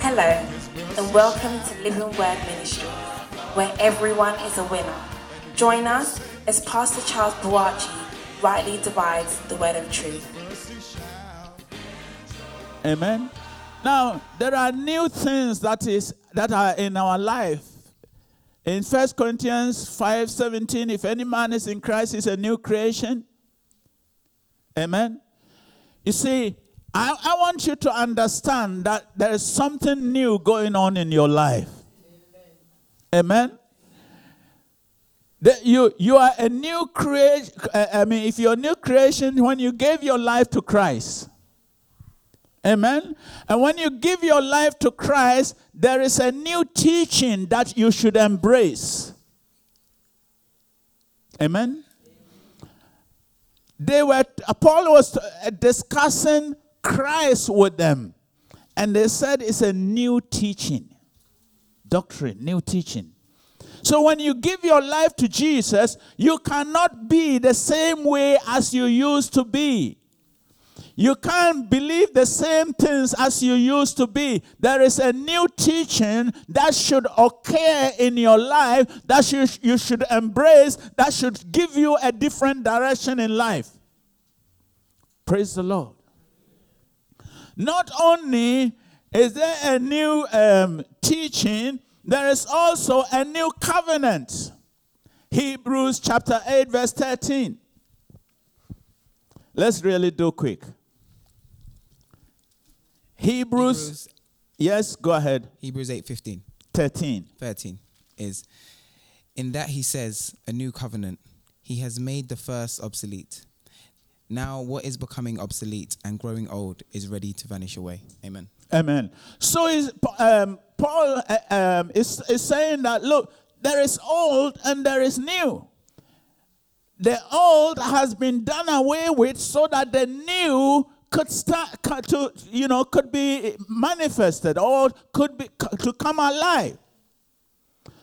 Hello, and welcome to Living Word Ministry, where everyone is a winner. Join us as Pastor Charles Buachi rightly divides the word of truth. Amen. Now there are new things that is that are in our life. In 1 Corinthians 5:17, if any man is in Christ, is a new creation. Amen. You see, I, I want you to understand that there is something new going on in your life. Amen. That you, you are a new creation. I mean, if you're a new creation, when you gave your life to Christ. Amen. And when you give your life to Christ, there is a new teaching that you should embrace. Amen. They were Paul was uh, discussing Christ with them, and they said it's a new teaching, doctrine, new teaching. So when you give your life to Jesus, you cannot be the same way as you used to be. You can't believe the same things as you used to be. There is a new teaching that should occur in your life that you, you should embrace, that should give you a different direction in life. Praise the Lord. Not only is there a new um, teaching, there is also a new covenant. Hebrews chapter 8, verse 13. Let's really do quick. Hebrews, Hebrews, yes, go ahead. Hebrews 8 15, 13. 13 is in that he says a new covenant he has made the first obsolete now what is becoming obsolete and growing old is ready to vanish away amen Amen. So is um, Paul uh, um, is, is saying that look, there is old and there is new. The old has been done away with so that the new could start to you know could be manifested or could be to come alive.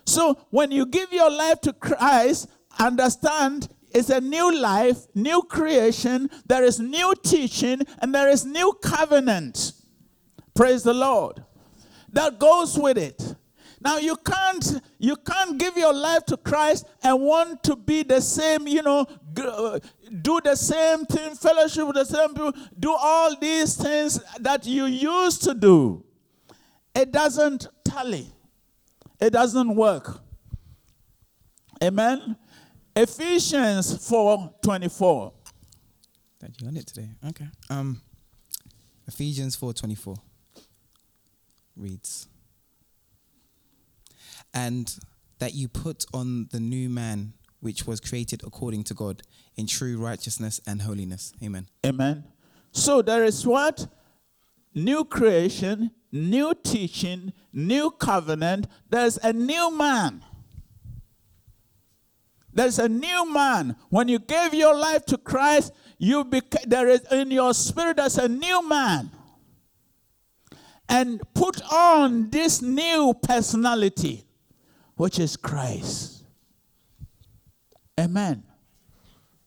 So when you give your life to Christ, understand it's a new life, new creation, there is new teaching, and there is new covenant. Praise the Lord. That goes with it. Now you can't you can't give your life to Christ and want to be the same, you know, uh, do the same thing, fellowship with the same people, do all these things that you used to do. It doesn't tally. It doesn't work. Amen. Ephesians 4 24. that you on it today okay um ephesians 4 24 reads and that you put on the new man which was created according to god in true righteousness and holiness amen Amen. So there is what? New creation, new teaching, new covenant. There's a new man. There's a new man. When you gave your life to Christ, you beca- there is in your spirit there's a new man. And put on this new personality, which is Christ. Amen.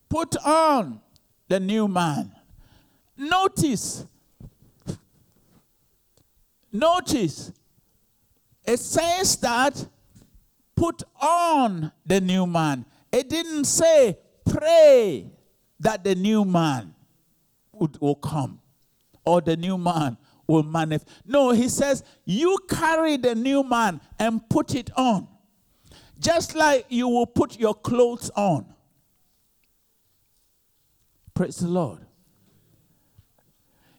Put on the new man. Notice, notice, it says that put on the new man. It didn't say pray that the new man would, will come or the new man will manifest. No, he says you carry the new man and put it on. Just like you will put your clothes on. Praise the Lord.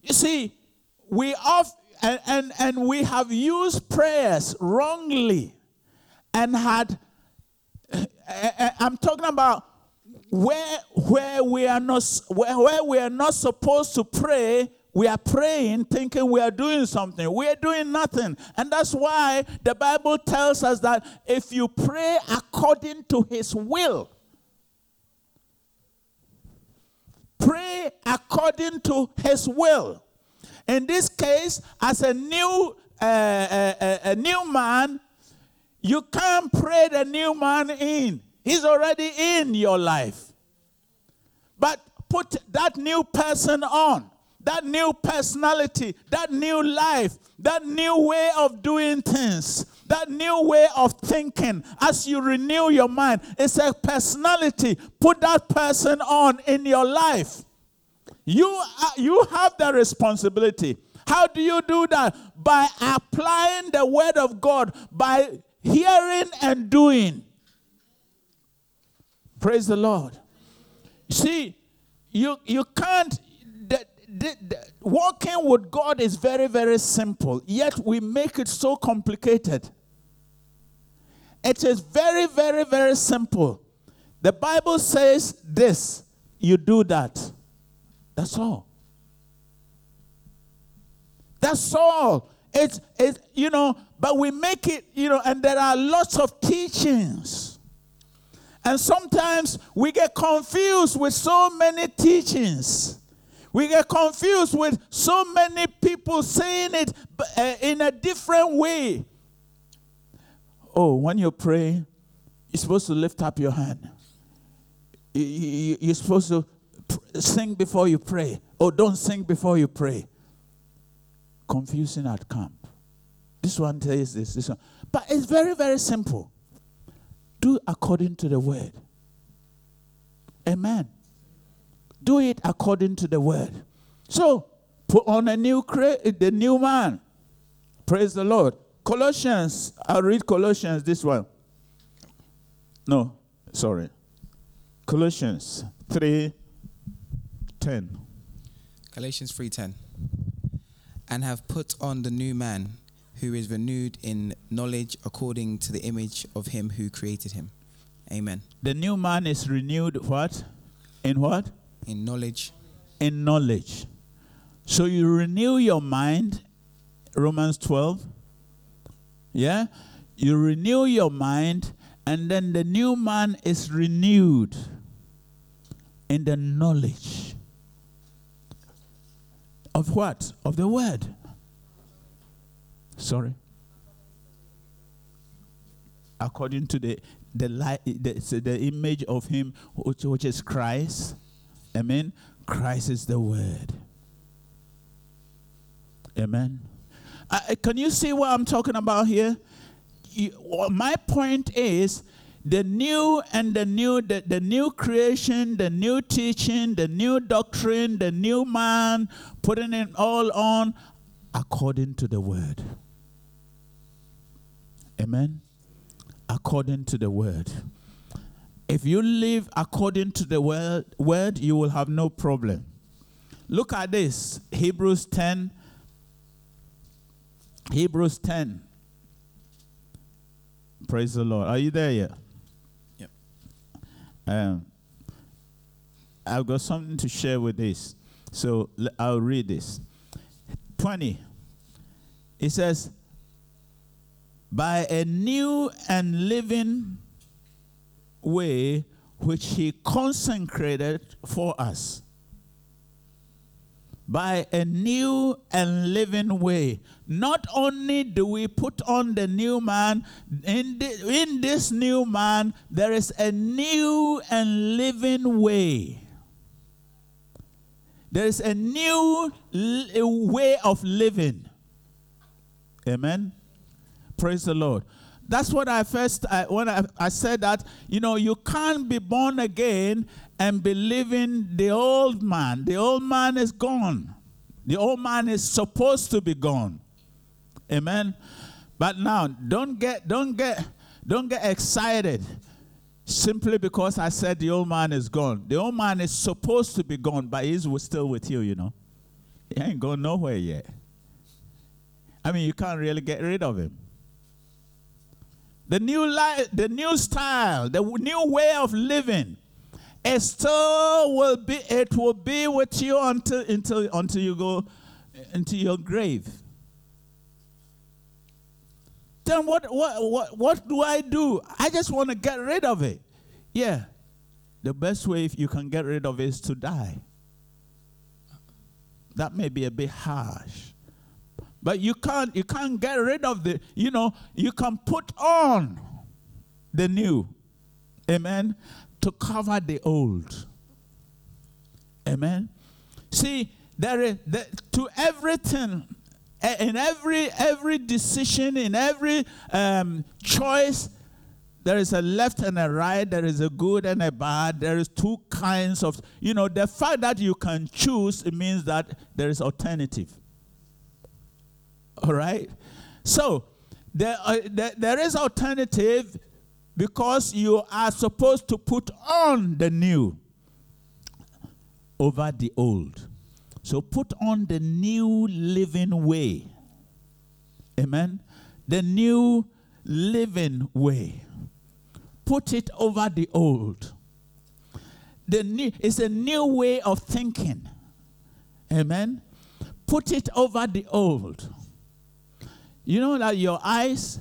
You see, we off and, and, and we have used prayers wrongly and had I'm talking about where where we are not where, where we are not supposed to pray we are praying thinking we are doing something we are doing nothing and that's why the bible tells us that if you pray according to his will pray according to his will in this case as a new uh, uh, uh, a new man you can't pray the new man in. He's already in your life. But put that new person on. That new personality, that new life, that new way of doing things, that new way of thinking as you renew your mind. It's a personality. Put that person on in your life. You, uh, you have the responsibility. How do you do that? By applying the word of God, by hearing and doing. Praise the Lord. See, you you can't the, the, walking with God is very very simple. Yet we make it so complicated. It is very very very simple. The Bible says this, you do that. That's all. That's all. It's, it's, you know, but we make it, you know, and there are lots of teachings. And sometimes we get confused with so many teachings. We get confused with so many people saying it uh, in a different way. Oh, when you pray, you're supposed to lift up your hand. You're supposed to sing before you pray. Oh, don't sing before you pray. Confusing at camp. This one says this, this one. But it's very, very simple. Do according to the word. Amen. Do it according to the word. So put on a new cra- the new man. Praise the Lord. Colossians. I'll read Colossians this one. No, sorry. Colossians 3 10. Galatians 3:10. And have put on the new man who is renewed in knowledge according to the image of him who created him. Amen. The new man is renewed what? In what? In knowledge. In knowledge. So you renew your mind, Romans 12. Yeah? You renew your mind, and then the new man is renewed in the knowledge of what? Of the word. Sorry. According to the the light, the, the image of him which, which is Christ. Amen. Christ is the word. Amen. Uh, can you see what I'm talking about here? You, well, my point is the new and the new the, the new creation the new teaching the new doctrine the new man putting it all on according to the word amen according to the word if you live according to the word, word you will have no problem look at this hebrews 10 hebrews 10 praise the lord are you there yet um, I've got something to share with this. So I'll read this. 20. It says, By a new and living way which he consecrated for us by a new and living way. Not only do we put on the new man, in, the, in this new man, there is a new and living way. There is a new way of living. Amen. Praise the Lord. That's what I first, I, when I, I said that, you know, you can't be born again and be living the old man. The old man is gone. The old man is supposed to be gone. Amen. But now, don't get, don't get, don't get excited simply because I said the old man is gone. The old man is supposed to be gone, but he's still with you, you know. He ain't going nowhere yet. I mean, you can't really get rid of him. The new life, the new style, the new way of living, it still will be. It will be with you until until until you go into your grave. Then what what what what do I do? I just want to get rid of it. Yeah, the best way if you can get rid of it is to die. That may be a bit harsh. But you can't you can't get rid of the, you know, you can put on the new. Amen. To cover the old. Amen. See, there is to everything in every every decision in every um, choice there is a left and a right there is a good and a bad there is two kinds of you know the fact that you can choose means that there is alternative all right? So there, uh, there, there is alternative because you are supposed to put on the new over the old. So put on the new living way. Amen? The new living way. Put it over the old. The new it's a new way of thinking. Amen? Put it over the old you know that your eyes,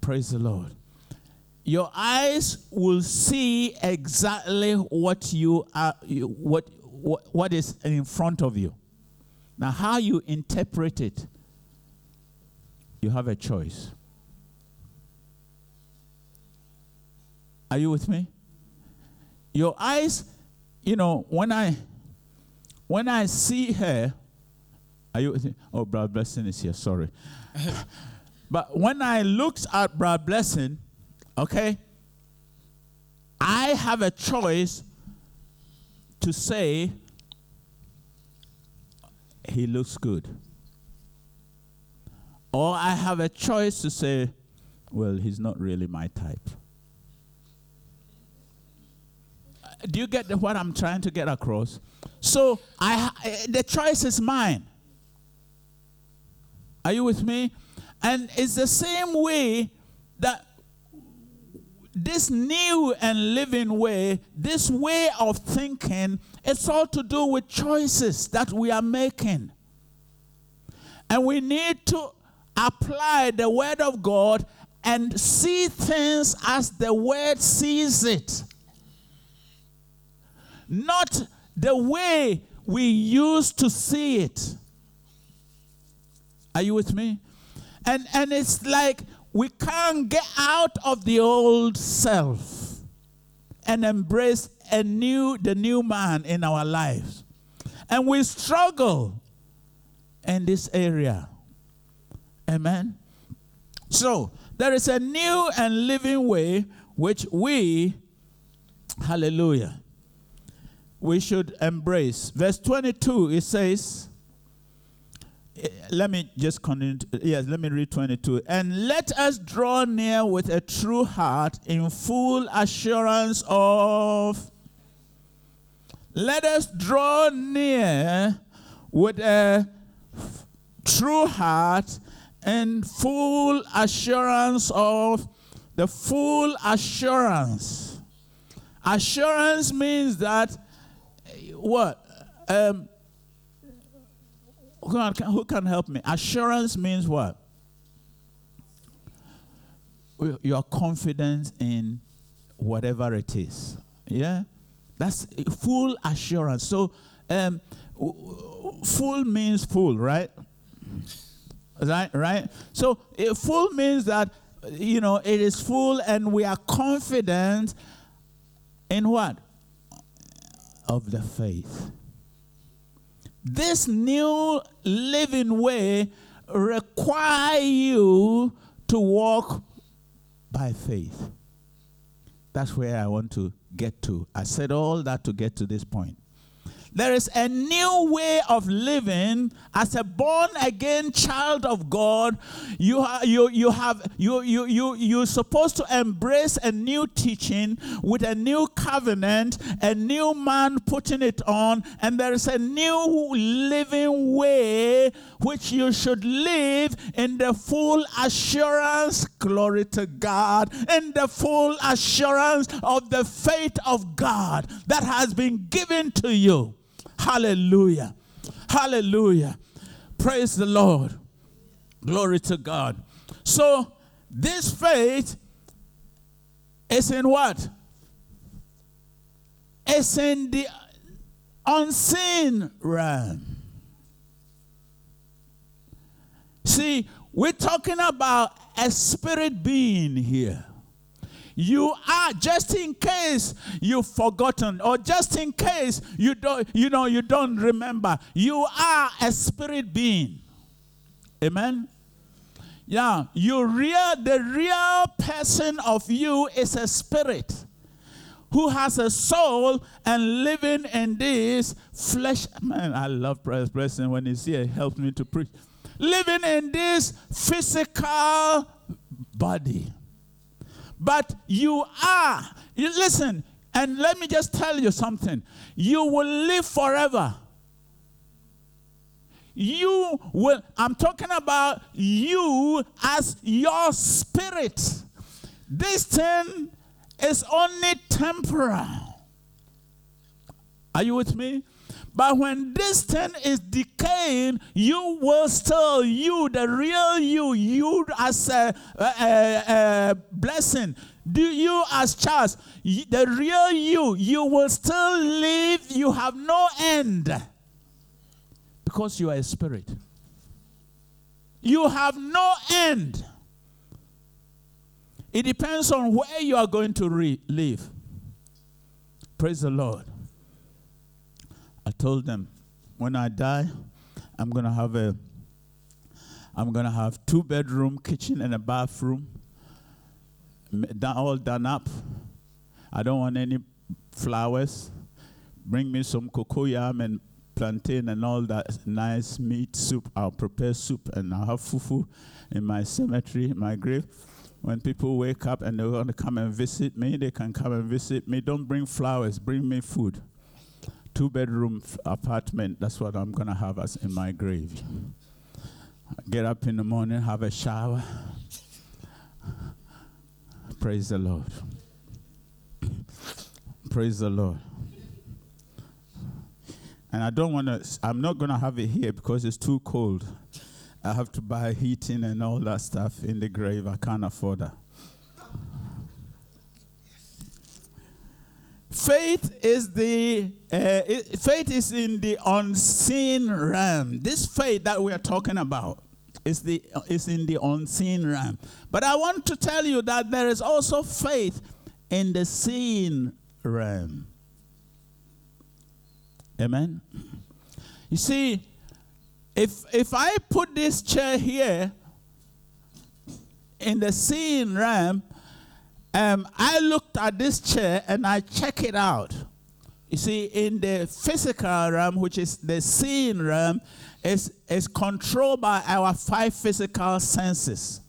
praise the Lord, your eyes will see exactly what you are, what, what, what is in front of you. Now, how you interpret it, you have a choice. Are you with me? Your eyes, you know, when I when I see her, are you? Oh, Brother Blessing is here. Sorry. but when I looked at Brother Blessing, okay, I have a choice to say he looks good, or I have a choice to say, well, he's not really my type. Do you get what I'm trying to get across? So I, eh, the choice is mine. Are you with me? And it's the same way that this new and living way, this way of thinking, it's all to do with choices that we are making. And we need to apply the word of God and see things as the word sees it. Not the way we used to see it. Are you with me? And and it's like we can't get out of the old self and embrace a new the new man in our lives. And we struggle in this area. Amen. So, there is a new and living way which we hallelujah we should embrace. Verse 22 it says let me just continue. yes, let me read 22. And let us draw near with a true heart in full assurance of. Let us draw near with a true heart and full assurance of the full assurance. Assurance means that what? Um, who can, who can help me? Assurance means what? Your confidence in whatever it is. Yeah? That's full assurance. So, um, full means full, right? Right, right. So, full means that you know it is full, and we are confident in what of the faith. This new living way require you to walk by faith. That's where I want to get to. I said all that to get to this point. There is a new way of living as a born again child of God. You, you, you have you, you, you, you're supposed to embrace a new teaching with a new covenant, a new man putting it on, and there is a new living way which you should live in the full assurance, glory to God, in the full assurance of the faith of God that has been given to you. Hallelujah. Hallelujah. Praise the Lord. Glory to God. So, this faith is in what? It's in the unseen realm. See, we're talking about a spirit being here. You are just in case you've forgotten or just in case you don't you know you don't remember. You are a spirit being. Amen. Yeah, you real the real person of you is a spirit who has a soul and living in this flesh. Man, I love Brother Preston when he's here. He helps me to preach. Living in this physical body. But you are, listen, and let me just tell you something. You will live forever. You will, I'm talking about you as your spirit. This thing is only temporal. Are you with me? But when this thing is decaying, you will still, you, the real you, you as a, a, a, blessing, do you as Charles, the real you, you will still live, you have no end because you are a spirit. You have no end. It depends on where you are going to re- live. Praise the Lord. I told them when I die, I'm gonna have a I'm gonna have two bedroom kitchen and a bathroom all done up. I don't want any flowers. Bring me some cocoyam and plantain and all that nice meat soup. I'll prepare soup and I'll have fufu in my cemetery, my grave. When people wake up and they want to come and visit me, they can come and visit me. Don't bring flowers, bring me food two bedroom apartment. That's what I'm going to have as in my grave. Get up in the morning, have a shower. Praise the Lord. Praise the Lord. And I don't want to, I'm not going to have it here because it's too cold. I have to buy heating and all that stuff in the grave. I can't afford that. Faith is the uh, it, faith is in the unseen realm. This faith that we are talking about is the is in the unseen realm. But I want to tell you that there is also faith in the seen realm. Amen. You see, if if I put this chair here in the seen realm, um, I looked at this chair and I check it out. You see, in the physical realm, which is the seeing realm, is, is controlled by our five physical senses.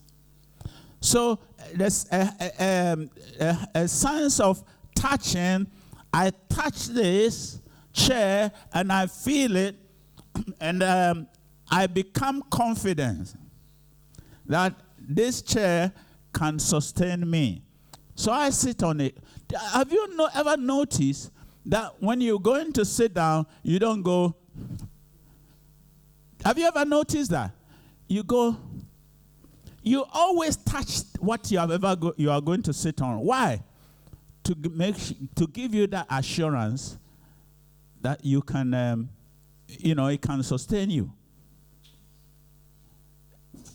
So there's a, a, um, a, a sense of touching. I touch this chair and I feel it, and um, I become confident that this chair can sustain me. So I sit on it. Have you no, ever noticed that when you're going to sit down, you don't go? Have you ever noticed that? You go, you always touch what you have ever go, you are going to sit on. Why? To make to give you that assurance that you can, um, you know, it can sustain you.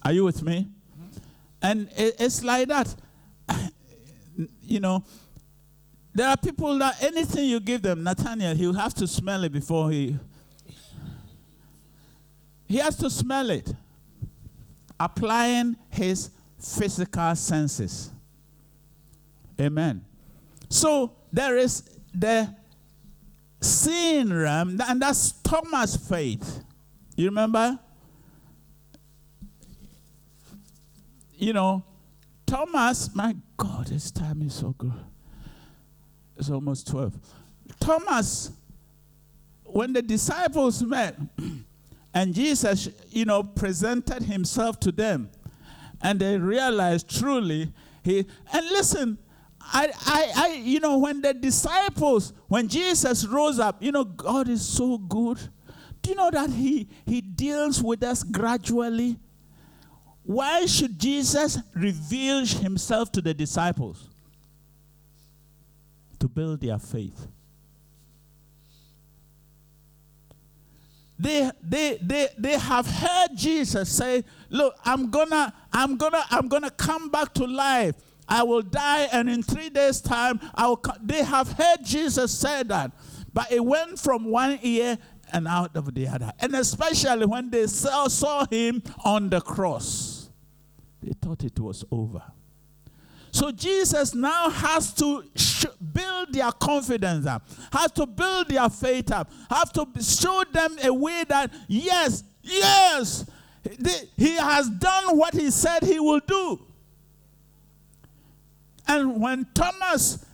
Are you with me? And it, it's like that you know, there are people that anything you give them, Nathaniel, he'll have to smell it before he. He has to smell it, applying his physical senses. Amen. So there is the seeing realm, and that's Thomas' faith. You remember? You know, Thomas, my God, this time is so good. It's almost 12. Thomas, when the disciples met and Jesus, you know, presented himself to them, and they realized truly he, and listen, I, I, I, you know, when the disciples, when Jesus rose up, you know, God is so good. Do you know that he, he deals with us gradually? Why should Jesus reveal himself to the disciples? To build their faith. They, they, they, they have heard Jesus say, Look, I'm gonna, I'm gonna, I'm gonna come back to life. I will die, and in three days' time, I will. They have heard Jesus say that, but it went from one ear and out of the other. And especially when they saw, saw him on the cross, they thought it was over. So Jesus now has to sh- build their confidence up, has to build their faith up, have to show them a way that yes, yes, he has done what he said he will do. And when Thomas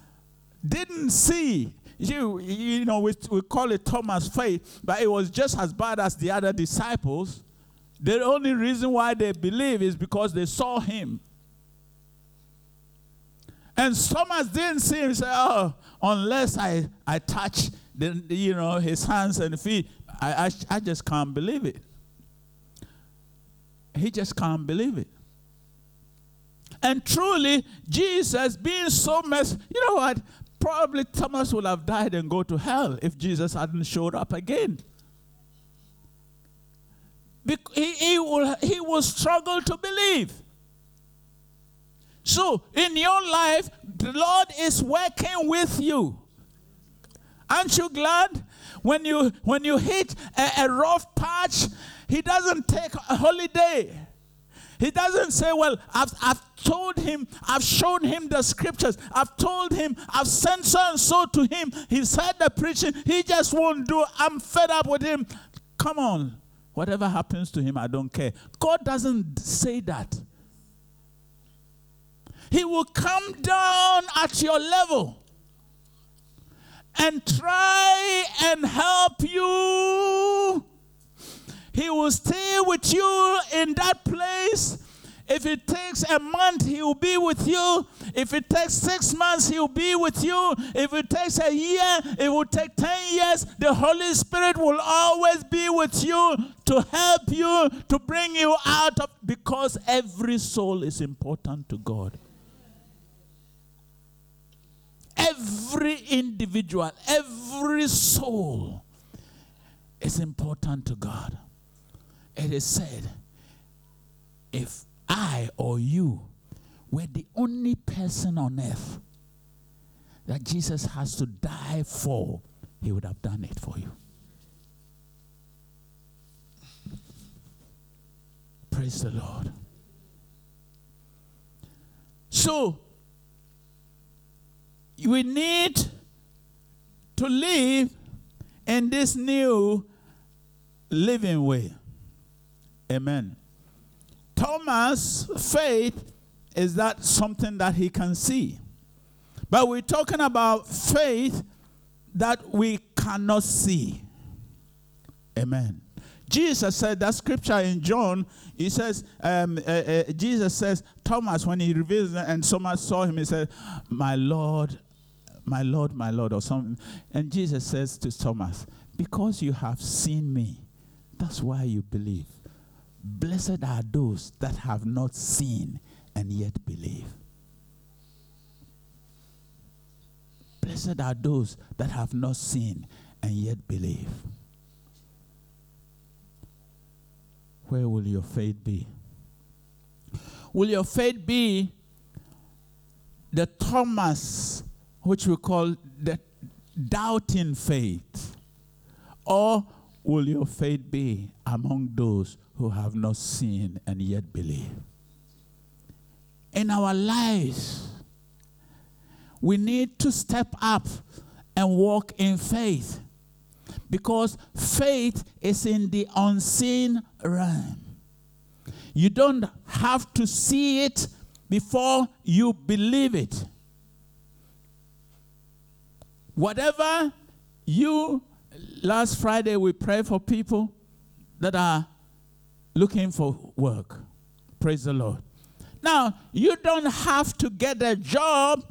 didn't see, you, you know, we, we call it Thomas' faith, but it was just as bad as the other disciples. The only reason why they believe is because they saw him. And Thomas didn't see him say, Oh, unless I, I touch the, you know, his hands and feet, I, I, I just can't believe it. He just can't believe it. And truly, Jesus being so messed, you know what? Probably Thomas would have died and go to hell if Jesus hadn't showed up again. He, he, will, he will struggle to believe. So, in your life, the Lord is working with you. Aren't you glad? When you when you hit a, a rough patch, he doesn't take a holiday. He doesn't say, Well, I've, I've told him, I've shown him the scriptures, I've told him, I've sent so and so to him. He's heard the preaching, he just won't do. I'm fed up with him. Come on. Whatever happens to him, I don't care. God doesn't say that. He will come down at your level and try and help you he will stay with you in that place. If it takes a month, He will be with you. If it takes six months, He will be with you. If it takes a year, it will take 10 years. The Holy Spirit will always be with you to help you, to bring you out of, because every soul is important to God. Every individual, every soul is important to God it is said, if I or you were the only person on earth that Jesus has to die for, he would have done it for you. Praise the Lord. So, we need to live in this new living way. Amen. Thomas' faith is that something that he can see. But we're talking about faith that we cannot see. Amen. Jesus said that scripture in John. He says, um, uh, uh, Jesus says, Thomas, when he reveals and Thomas saw him, he said, My Lord, my Lord, my Lord, or something. And Jesus says to Thomas, Because you have seen me, that's why you believe. Blessed are those that have not seen and yet believe. Blessed are those that have not seen and yet believe. Where will your faith be? Will your faith be the Thomas, which we call the doubting faith? Or will your faith be among those who have not seen and yet believe. In our lives, we need to step up and walk in faith because faith is in the unseen realm. You don't have to see it before you believe it. Whatever you, last Friday we prayed for people that are looking for work. Praise the Lord. Now, you don't have to get a job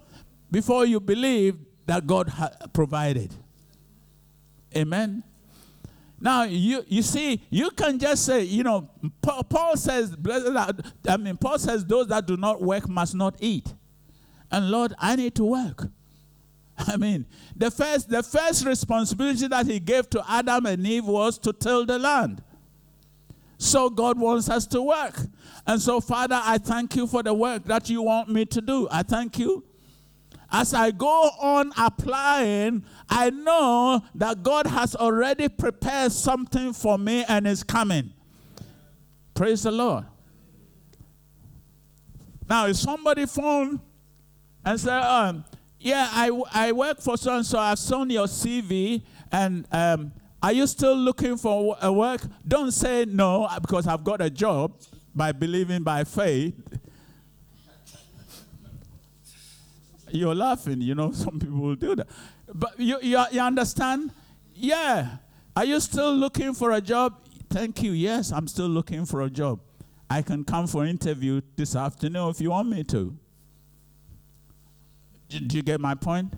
before you believe that God ha- provided. Amen. Now, you, you see, you can just say, you know, Paul, Paul says, I mean, Paul says, those that do not work must not eat. And Lord, I need to work. I mean, the first, the first responsibility that he gave to Adam and Eve was to till the land. So God wants us to work. And so, Father, I thank you for the work that you want me to do. I thank you. As I go on applying, I know that God has already prepared something for me and is coming. Praise the Lord. Now, if somebody phone and say, um, "Yeah, I, I work for so and so. I've seen your CV, and um, are you still looking for a work?" Don't say no because I've got a job by believing by faith. You're laughing, you know. Some people do that, but you, you you understand? Yeah. Are you still looking for a job? Thank you. Yes, I'm still looking for a job. I can come for interview this afternoon if you want me to. Do you get my point?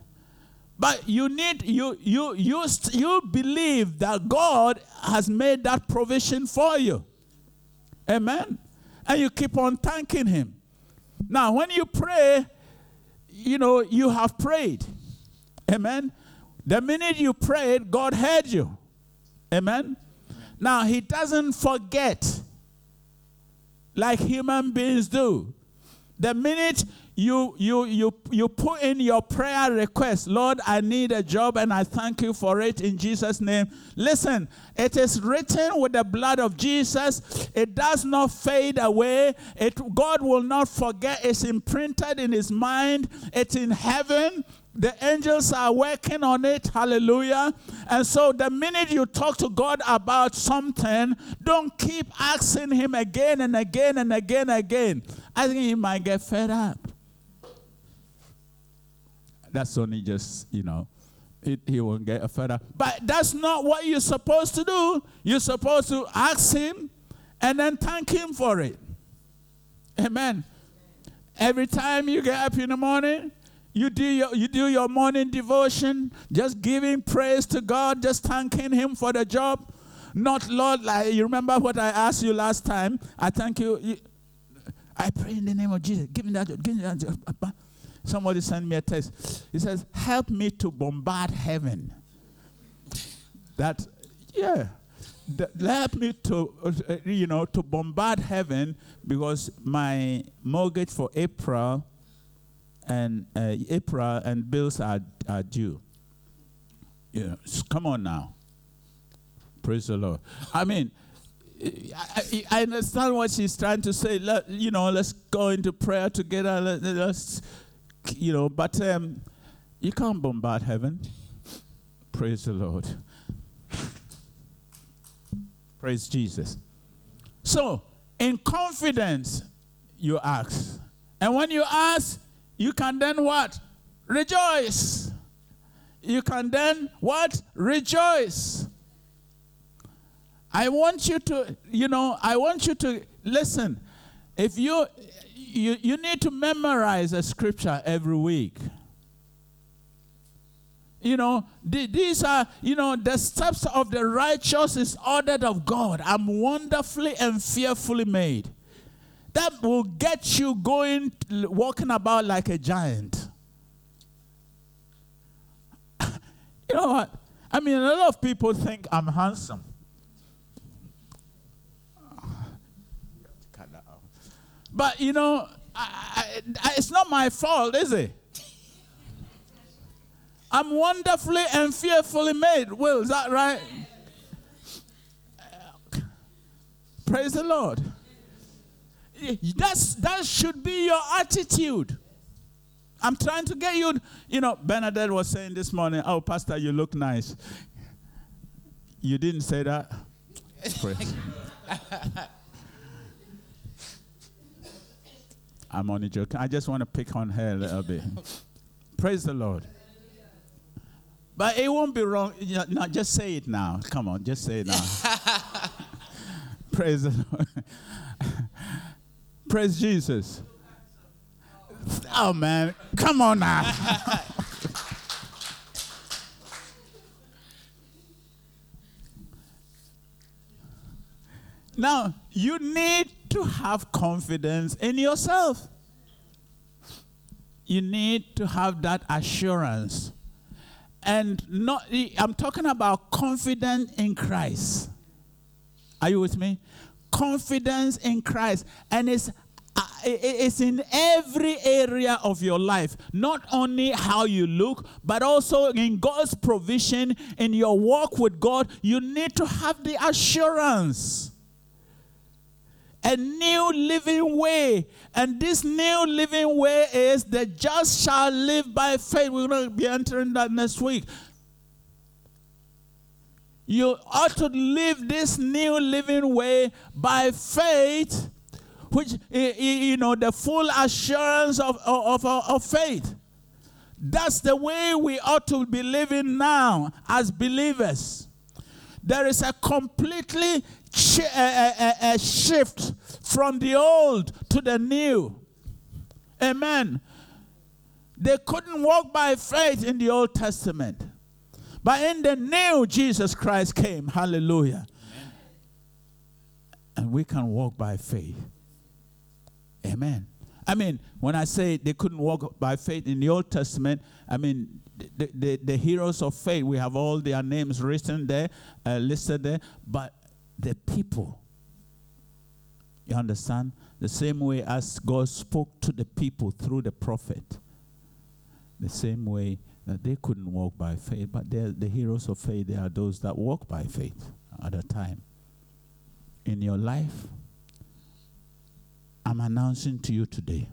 But you need you you you you believe that God has made that provision for you. Amen. And you keep on thanking him. Now, when you pray, you know, you have prayed. Amen. The minute you prayed, God heard you. Amen. Now, he doesn't forget like human beings do. The minute you you you you put in your prayer request, Lord, I need a job and I thank you for it in Jesus name. Listen, it is written with the blood of Jesus. It does not fade away. It God will not forget. It's imprinted in his mind. It's in heaven. The angels are working on it. Hallelujah. And so the minute you talk to God about something, don't keep asking him again and again and again and again. I think he might get fed up. That's only just, you know, it, he won't get up. But that's not what you're supposed to do. You're supposed to ask him and then thank him for it. Amen. Every time you get up in the morning, you do your you do your morning devotion, just giving praise to God, just thanking Him for the job. Not Lord, like you remember what I asked you last time. I thank you. I pray in the name of Jesus. Give me that. Give me that. Somebody sent me a text. He says, "Help me to bombard heaven." That, yeah, that, help me to, uh, you know, to bombard heaven because my mortgage for April and uh, April and bills are, are due. Yeah, come on now. Praise the Lord. I mean, I, I, understand what she's trying to say. Let, you know, let's go into prayer together. Let, us you know, but um, you can't bombard heaven. Praise the Lord. Praise Jesus. So, in confidence, you ask. And when you ask, you can then what? Rejoice. You can then what? Rejoice. I want you to, you know, I want you to listen. If you you, you need to memorize a scripture every week. You know, these are, you know, the steps of the righteous is ordered of God. I'm wonderfully and fearfully made. That will get you going, walking about like a giant. you know what? I mean, a lot of people think I'm handsome. But you know, I, I, it's not my fault, is it? I'm wonderfully and fearfully made. Will, is that right? Praise the Lord. That's, that should be your attitude. I'm trying to get you, you know, Bernadette was saying this morning, oh, Pastor, you look nice. You didn't say that? I'm only joking. I just want to pick on her a little bit. Praise the Lord. But it won't be wrong. No, just say it now. Come on, just say it now. Praise the Lord. Praise Jesus. Oh man, come on now. now, you need to have confidence in yourself. You need to have that assurance. And not I'm talking about confidence in Christ. Are you with me? confidence in Christ, and it's uh, it's in every area of your life, not only how you look, but also in God's provision in your walk with God. You need to have the assurance a new living way. And this new living way is the just shall live by faith. We're going to be entering that next week. You ought to live this new living way by faith, which, you know, the full assurance of, of, of, of faith. That's the way we ought to be living now as believers. There is a completely chi- a, a- a- a shift from the old to the new. Amen. They couldn't walk by faith in the Old Testament. But in the new, Jesus Christ came. Hallelujah. And we can walk by faith. Amen. I mean, when I say they couldn't walk by faith in the Old Testament, I mean, the, the, the heroes of faith, we have all their names written there, uh, listed there, but the people, you understand? The same way as God spoke to the people through the prophet, the same way that they couldn't walk by faith, but the heroes of faith, they are those that walk by faith at a time. In your life, I'm announcing to you today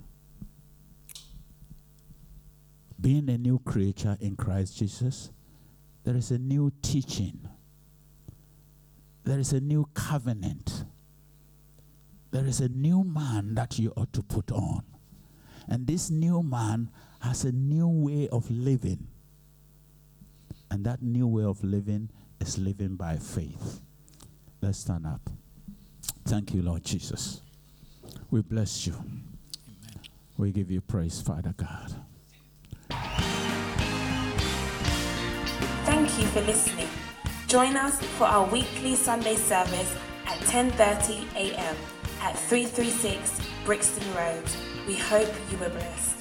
being a new creature in Christ Jesus, there is a new teaching, there is a new covenant, there is a new man that you ought to put on. And this new man has a new way of living. And that new way of living is living by faith. Let's stand up. Thank you, Lord Jesus. We bless you. We give you praise, Father God. You for listening. Join us for our weekly Sunday service at 10:30 a.m. at 336 Brixton Road. We hope you were blessed.